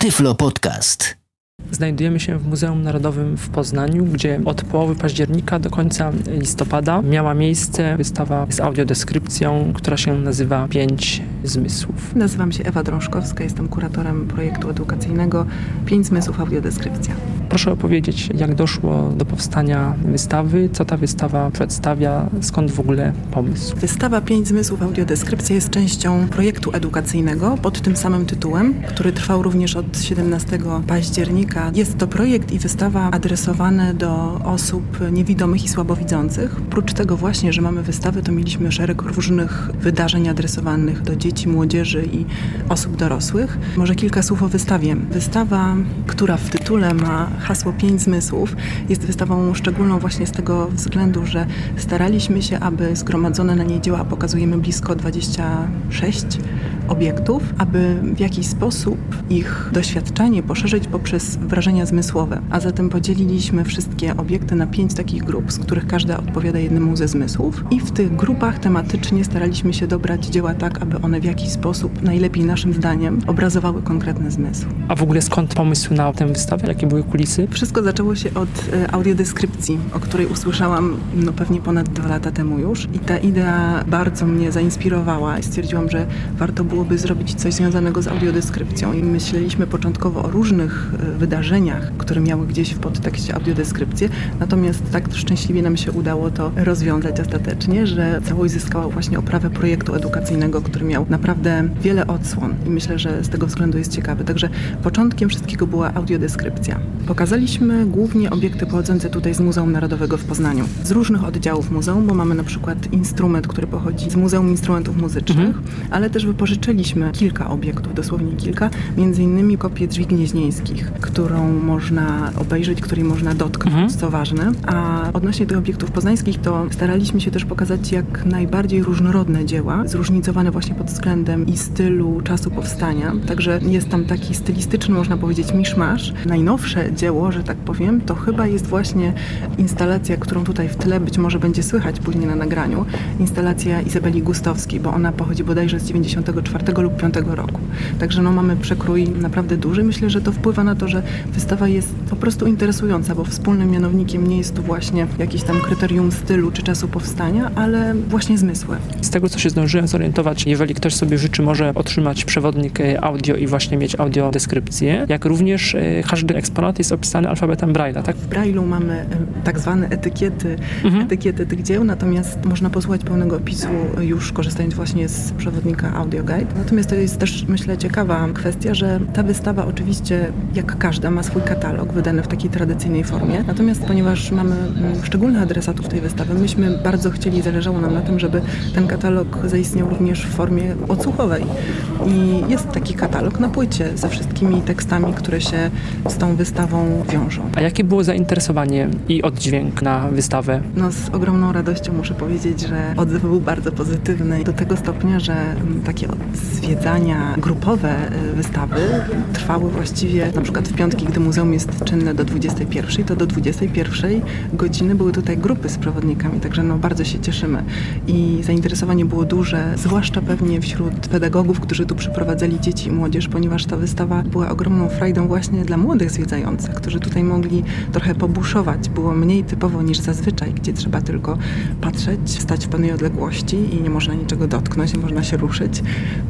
Tyflo Podcast. Znajdujemy się w Muzeum Narodowym w Poznaniu, gdzie od połowy października do końca listopada miała miejsce wystawa z audiodeskrypcją, która się nazywa Pięć Zmysłów. Nazywam się Ewa Drążkowska, jestem kuratorem projektu edukacyjnego Pięć Zmysłów Audiodeskrypcja. Proszę opowiedzieć, jak doszło do powstania wystawy, co ta wystawa przedstawia, skąd w ogóle pomysł. Wystawa Pięć Zmysłów Audiodeskrypcja jest częścią projektu edukacyjnego pod tym samym tytułem, który trwał również od 17 października. Jest to projekt i wystawa adresowane do osób niewidomych i słabowidzących. Oprócz tego właśnie, że mamy wystawę, to mieliśmy szereg różnych wydarzeń adresowanych do dzieci, młodzieży i osób dorosłych. Może kilka słów o wystawie. Wystawa, która w tytule ma hasło Pięć Zmysłów. Jest wystawą szczególną właśnie z tego względu, że staraliśmy się, aby zgromadzone na niej dzieła pokazujemy blisko 26 obiektów, aby w jakiś sposób ich doświadczenie poszerzyć poprzez wrażenia zmysłowe. A zatem podzieliliśmy wszystkie obiekty na pięć takich grup, z których każda odpowiada jednemu ze zmysłów. I w tych grupach tematycznie staraliśmy się dobrać dzieła tak, aby one w jakiś sposób, najlepiej naszym zdaniem, obrazowały konkretne zmysły. A w ogóle skąd pomysł na tę wystawę? Jakie były kulisy? Wszystko zaczęło się od e, audiodeskrypcji, o której usłyszałam no pewnie ponad dwa lata temu już. I ta idea bardzo mnie zainspirowała i stwierdziłam, że warto byłoby zrobić coś związanego z audiodeskrypcją. I myśleliśmy początkowo o różnych e, wydarzeniach, które miały gdzieś w podtekście audiodeskrypcję. Natomiast tak szczęśliwie nam się udało to rozwiązać ostatecznie, że całość zyskała właśnie oprawę projektu edukacyjnego, który miał naprawdę wiele odsłon i myślę, że z tego względu jest ciekawy. Także początkiem wszystkiego była audiodeskrypcja. Pokazaliśmy głównie obiekty pochodzące tutaj z Muzeum Narodowego w Poznaniu. Z różnych oddziałów muzeum, bo mamy na przykład instrument, który pochodzi z Muzeum Instrumentów Muzycznych, mhm. ale też wypożyczyliśmy kilka obiektów, dosłownie kilka, między innymi kopię drzwi gnieźnieńskich, którą można obejrzeć, której można dotknąć, mhm. co ważne. A odnośnie tych obiektów poznańskich, to staraliśmy się też pokazać jak najbardziej różnorodne dzieła, zróżnicowane właśnie pod względem i stylu, czasu powstania. Także jest tam taki stylistyczny, można powiedzieć, miszmasz. Najnowsze dzieło, że tak powiem, to chyba jest właśnie instalacja, którą tutaj w tle być może będzie słychać później na nagraniu. Instalacja Izabeli Gustowskiej, bo ona pochodzi bodajże z 94 lub 5 roku. Także no mamy przekrój naprawdę duży. Myślę, że to wpływa na to, że wystawa jest po prostu interesująca, bo wspólnym mianownikiem nie jest tu właśnie jakieś tam kryterium stylu czy czasu powstania, ale właśnie zmysły. Z tego, co się zdążyłem zorientować, jeżeli ktoś sobie życzy, może otrzymać przewodnik e, audio i właśnie mieć audiodeskrypcję, jak również e, każdy eksponat jest opisany alfabetem Braille'a, tak? W Braille'u mamy tak zwane etykiety, mhm. etykiety tych dzieł, natomiast można posłuchać pełnego opisu już korzystając właśnie z przewodnika Audio Natomiast to jest też, myślę, ciekawa kwestia, że ta wystawa oczywiście, jak każda, ma swój katalog wydany w takiej tradycyjnej formie. Natomiast ponieważ mamy szczególnych adresatów tej wystawy, myśmy bardzo chcieli, zależało nam na tym, żeby ten katalog zaistniał również w formie odsłuchowej. I jest taki katalog na płycie ze wszystkimi tekstami, które się z tą wystawą wiążą. A jakie było zainteresowanie i oddźwięk na wystawę? No z ogromną radością muszę powiedzieć, że odzew był bardzo pozytywny do tego stopnia, że takie zwiedzania grupowe y, wystawy trwały właściwie na przykład w piątki, gdy muzeum jest czynne do 21, to do 21 godziny były tutaj grupy z przewodnikami, także no bardzo się cieszymy i zainteresowanie było duże, zwłaszcza pewnie wśród pedagogów, którzy tu przyprowadzali dzieci i młodzież, ponieważ ta wystawa była ogromną frajdą właśnie dla młodych zwiedzających, którzy tutaj mogli trochę pobuszować. Było mniej typowo niż zazwyczaj, gdzie trzeba tylko patrzeć, stać w pewnej odległości i nie można niczego dotknąć, nie można się ruszyć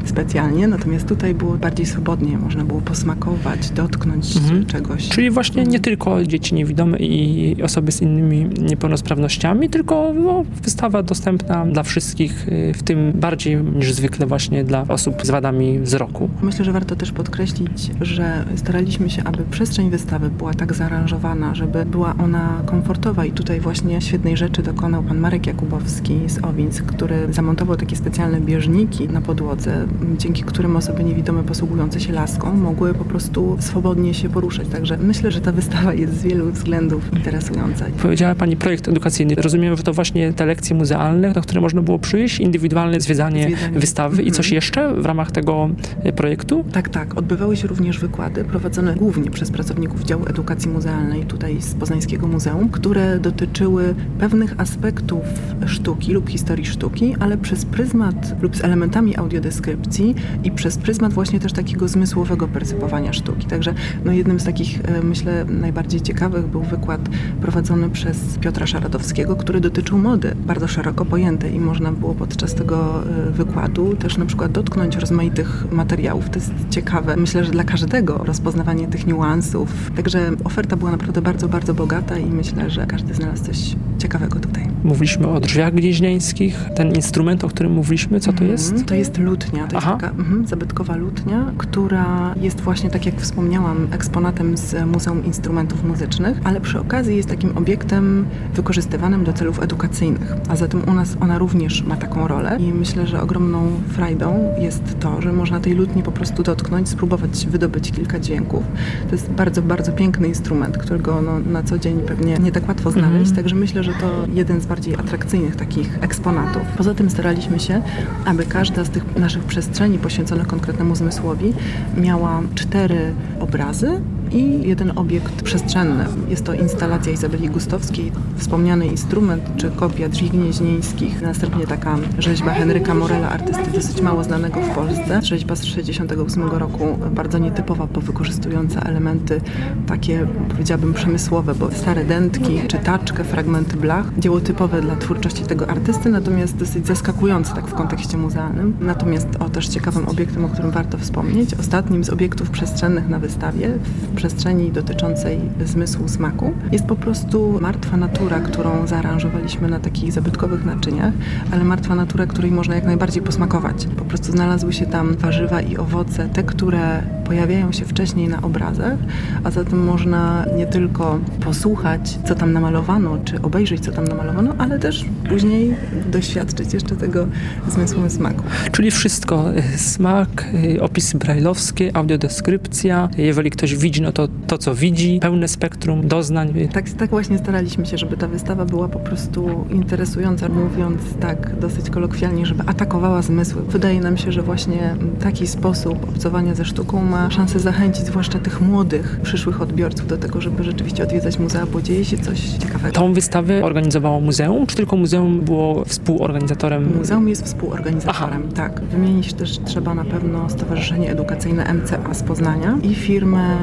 specjalnie. Natomiast tutaj było bardziej swobodnie, można było posmakować, dotknąć mhm. czegoś. Czyli właśnie nie tylko dzieci niewidome i osoby z innymi niepełnosprawnościami, tylko no, wystawa dostępna dla wszystkich, y, w tym bardziej niż zwykle właśnie dla osób z wadami wzroku. Myślę, że warto też podkreślić, że staraliśmy się, aby przestrzeń wystawy była tak zaaranżowana, żeby była ona komfortowa i tutaj właśnie świetnej rzeczy dokonał pan Marek Jakubowski z Owins, który zamontował takie specjalne bieżniki na podłodze, dzięki którym osoby niewidome posługujące się laską mogły po prostu swobodnie się poruszać. Także myślę, że ta wystawa jest z wielu względów interesująca. Powiedziała Pani projekt edukacyjny. Rozumiem, że to właśnie te lekcje muzealne, na które można było przyjść, indywidualne zwiedzanie, zwiedzanie. wystawy mhm. i coś jeszcze w ramach tego e, projektu? Tak, tak. Odbywały się również wykłady prowadzone głównie przez pracowników działu edukacji muzealnej tutaj z Poznańskiego Muzeum, które dotyczyły pewnych aspektów sztuki lub historii sztuki, ale przez pryzmat lub z elementami audiodeskrypcji audiodeskrypcji i przez pryzmat właśnie też takiego zmysłowego percypowania sztuki. Także no, jednym z takich, e, myślę, najbardziej ciekawych był wykład prowadzony przez Piotra Szaradowskiego, który dotyczył mody, bardzo szeroko pojętej i można było podczas tego e, wykładu też na przykład dotknąć rozmaitych materiałów. To jest ciekawe. Myślę, że dla każdego rozpoznawanie tych niuansów. Także oferta była naprawdę bardzo, bardzo bogata i myślę, że każdy znalazł coś ciekawego tutaj. Mówiliśmy o drzwiach gnieźnieńskich. Ten instrument, o którym mówiliśmy, co to Mhm, jest? To jest lutnia, to Aha. jest taka mhm, zabytkowa lutnia, która jest właśnie, tak jak wspomniałam, eksponatem z Muzeum Instrumentów Muzycznych, ale przy okazji jest takim obiektem wykorzystywanym do celów edukacyjnych. A zatem u nas ona również ma taką rolę i myślę, że ogromną frajdą jest to, że można tej lutni po prostu dotknąć, spróbować wydobyć kilka dźwięków. To jest bardzo, bardzo piękny instrument, którego no, na co dzień pewnie nie tak łatwo znaleźć, Mhm. także myślę, że to jeden z bardziej atrakcyjnych takich eksponatów. Poza tym staraliśmy się, aby każda z tych naszych przestrzeni poświęconych konkretnemu zmysłowi miała cztery obrazy i jeden obiekt przestrzenny. Jest to instalacja Izabeli Gustowskiej, wspomniany instrument czy kopia drzwi gnieźnieńskich. Następnie taka rzeźba Henryka Morela, artysty dosyć mało znanego w Polsce. Rzeźba z 1968 roku, bardzo nietypowa, bo wykorzystująca elementy takie, powiedziałabym, przemysłowe, bo stare dętki, czytaczkę, fragmenty blach. Dzieło typowe dla twórczości tego artysty, natomiast dosyć zaskakujące tak w kontekście muzealnym. Natomiast o też ciekawym obiektem, o którym warto wspomnieć, ostatnim z obiektów przestrzennych na wystawie, w przestrzeni dotyczącej zmysłu smaku, jest po prostu martwa natura, którą zaaranżowaliśmy na takich zabytkowych naczyniach, ale martwa natura, której można jak najbardziej posmakować. Po prostu znalazły się tam warzywa i owoce, te, które pojawiają się wcześniej na obrazach, a zatem można nie tylko posłuchać, co tam namalowano, czy obejrzeć, co tam namalowano, ale też później doświadczyć jeszcze tego zmysłu smaku. Czyli wszystko. y, Smak, y, opisy brajlowskie, audiodeskrypcja. Jeżeli ktoś widzi, no to to, co widzi. Pełne spektrum doznań. Tak, tak właśnie staraliśmy się, żeby ta wystawa była po prostu interesująca, mówiąc tak dosyć kolokwialnie, żeby atakowała zmysły. Wydaje nam się, że właśnie taki sposób obcowania ze sztuką ma szansę zachęcić zwłaszcza tych młodych, przyszłych odbiorców do tego, żeby rzeczywiście odwiedzać muzea, bo dzieje się coś ciekawego. Tą wystawę organizowało muzeum, czy tylko muzeum było współorganizatorem? Muzeum jest współorganizatorem, tak. Wymienić też trzeba na pewno Stowarzyszenie Edukacyjne MCA z Poznania i firmę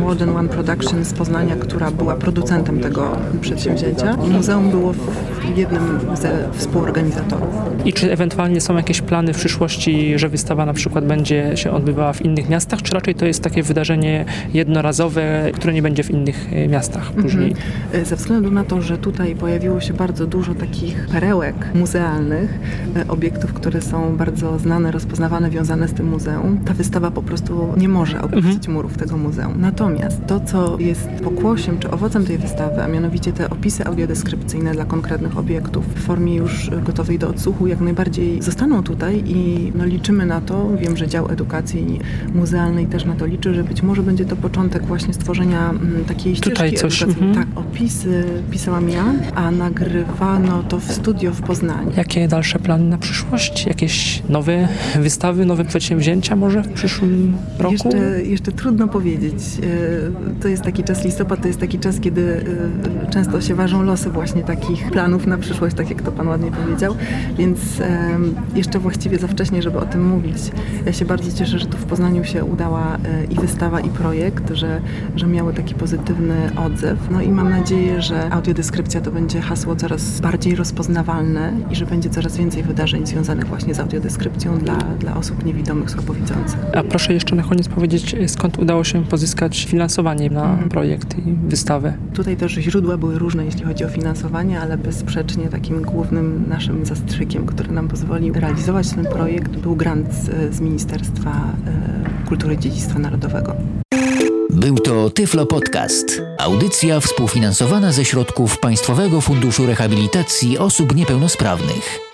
Modern One Production z Poznania, która była producentem tego przedsięwzięcia. Muzeum było w jednym ze współorganizatorów. I czy ewentualnie są jakieś plany w przyszłości, że wystawa na przykład będzie się odbywała w innych miastach, czy raczej to jest takie wydarzenie jednorazowe, które nie będzie w innych y, miastach później? Mhm. Ze względu na to, że tutaj pojawiło się bardzo dużo takich perełek muzealnych, e, obiektów, które są bardzo znane, rozpoznawane, wiązane z tym muzeum, ta wystawa po prostu nie może opuścić murów tego muzeum. Natomiast to, co jest pokłosiem czy owocem tej wystawy, a mianowicie te opisy audiodeskrypcyjne dla konkretnych obiektów w formie już gotowej do odsłuchu, jak najbardziej zostaną tutaj i no, liczymy na to, wiem, że dział edukacji muzealnej też na to liczy, że być może będzie to początek właśnie stworzenia mm, takiej ścieżki Tutaj coś, mhm. Tak, opisy pisałam ja, a nagrywano to w studio w Poznaniu. Jakie dalsze plany na przyszłość? Jakieś nowe wystawy, nowe przedsięwzięcia może w przyszłym roku? Jeszcze, jeszcze trudno powiedzieć. E, To jest taki czas listopad, to jest taki czas, kiedy e, często się ważą losy właśnie takich planów na przyszłość, tak jak to Pan ładnie powiedział, więc jeszcze właściwie za wcześnie, żeby o tym mówić. Ja się bardzo cieszę, że tu w Poznaniu się udała e, i wystawa, i projekt, że, że miały taki pozytywny odzew. No i mam nadzieję, że audiodeskrypcja to będzie hasło coraz bardziej rozpoznawalne i że będzie coraz więcej wydarzeń związanych właśnie z audiodeskrypcją dla, dla osób niewidomych, słabowidzących. A proszę jeszcze na koniec powiedzieć, skąd udało się pozyskać finansowanie na Mhm. projekt i wystawę? Tutaj też źródła były różne, jeśli chodzi o finansowanie, ale bezsprzecznie takim głównym naszym zastrzykiem, który nam pozwolił realizować ten projekt, był grant z, z Ministerstwa e, Kultury i Dziedzictwa Narodowego. Był to Tyflo Podcast. Audycja współfinansowana ze środków Państwowego Funduszu Rehabilitacji Osób Niepełnosprawnych.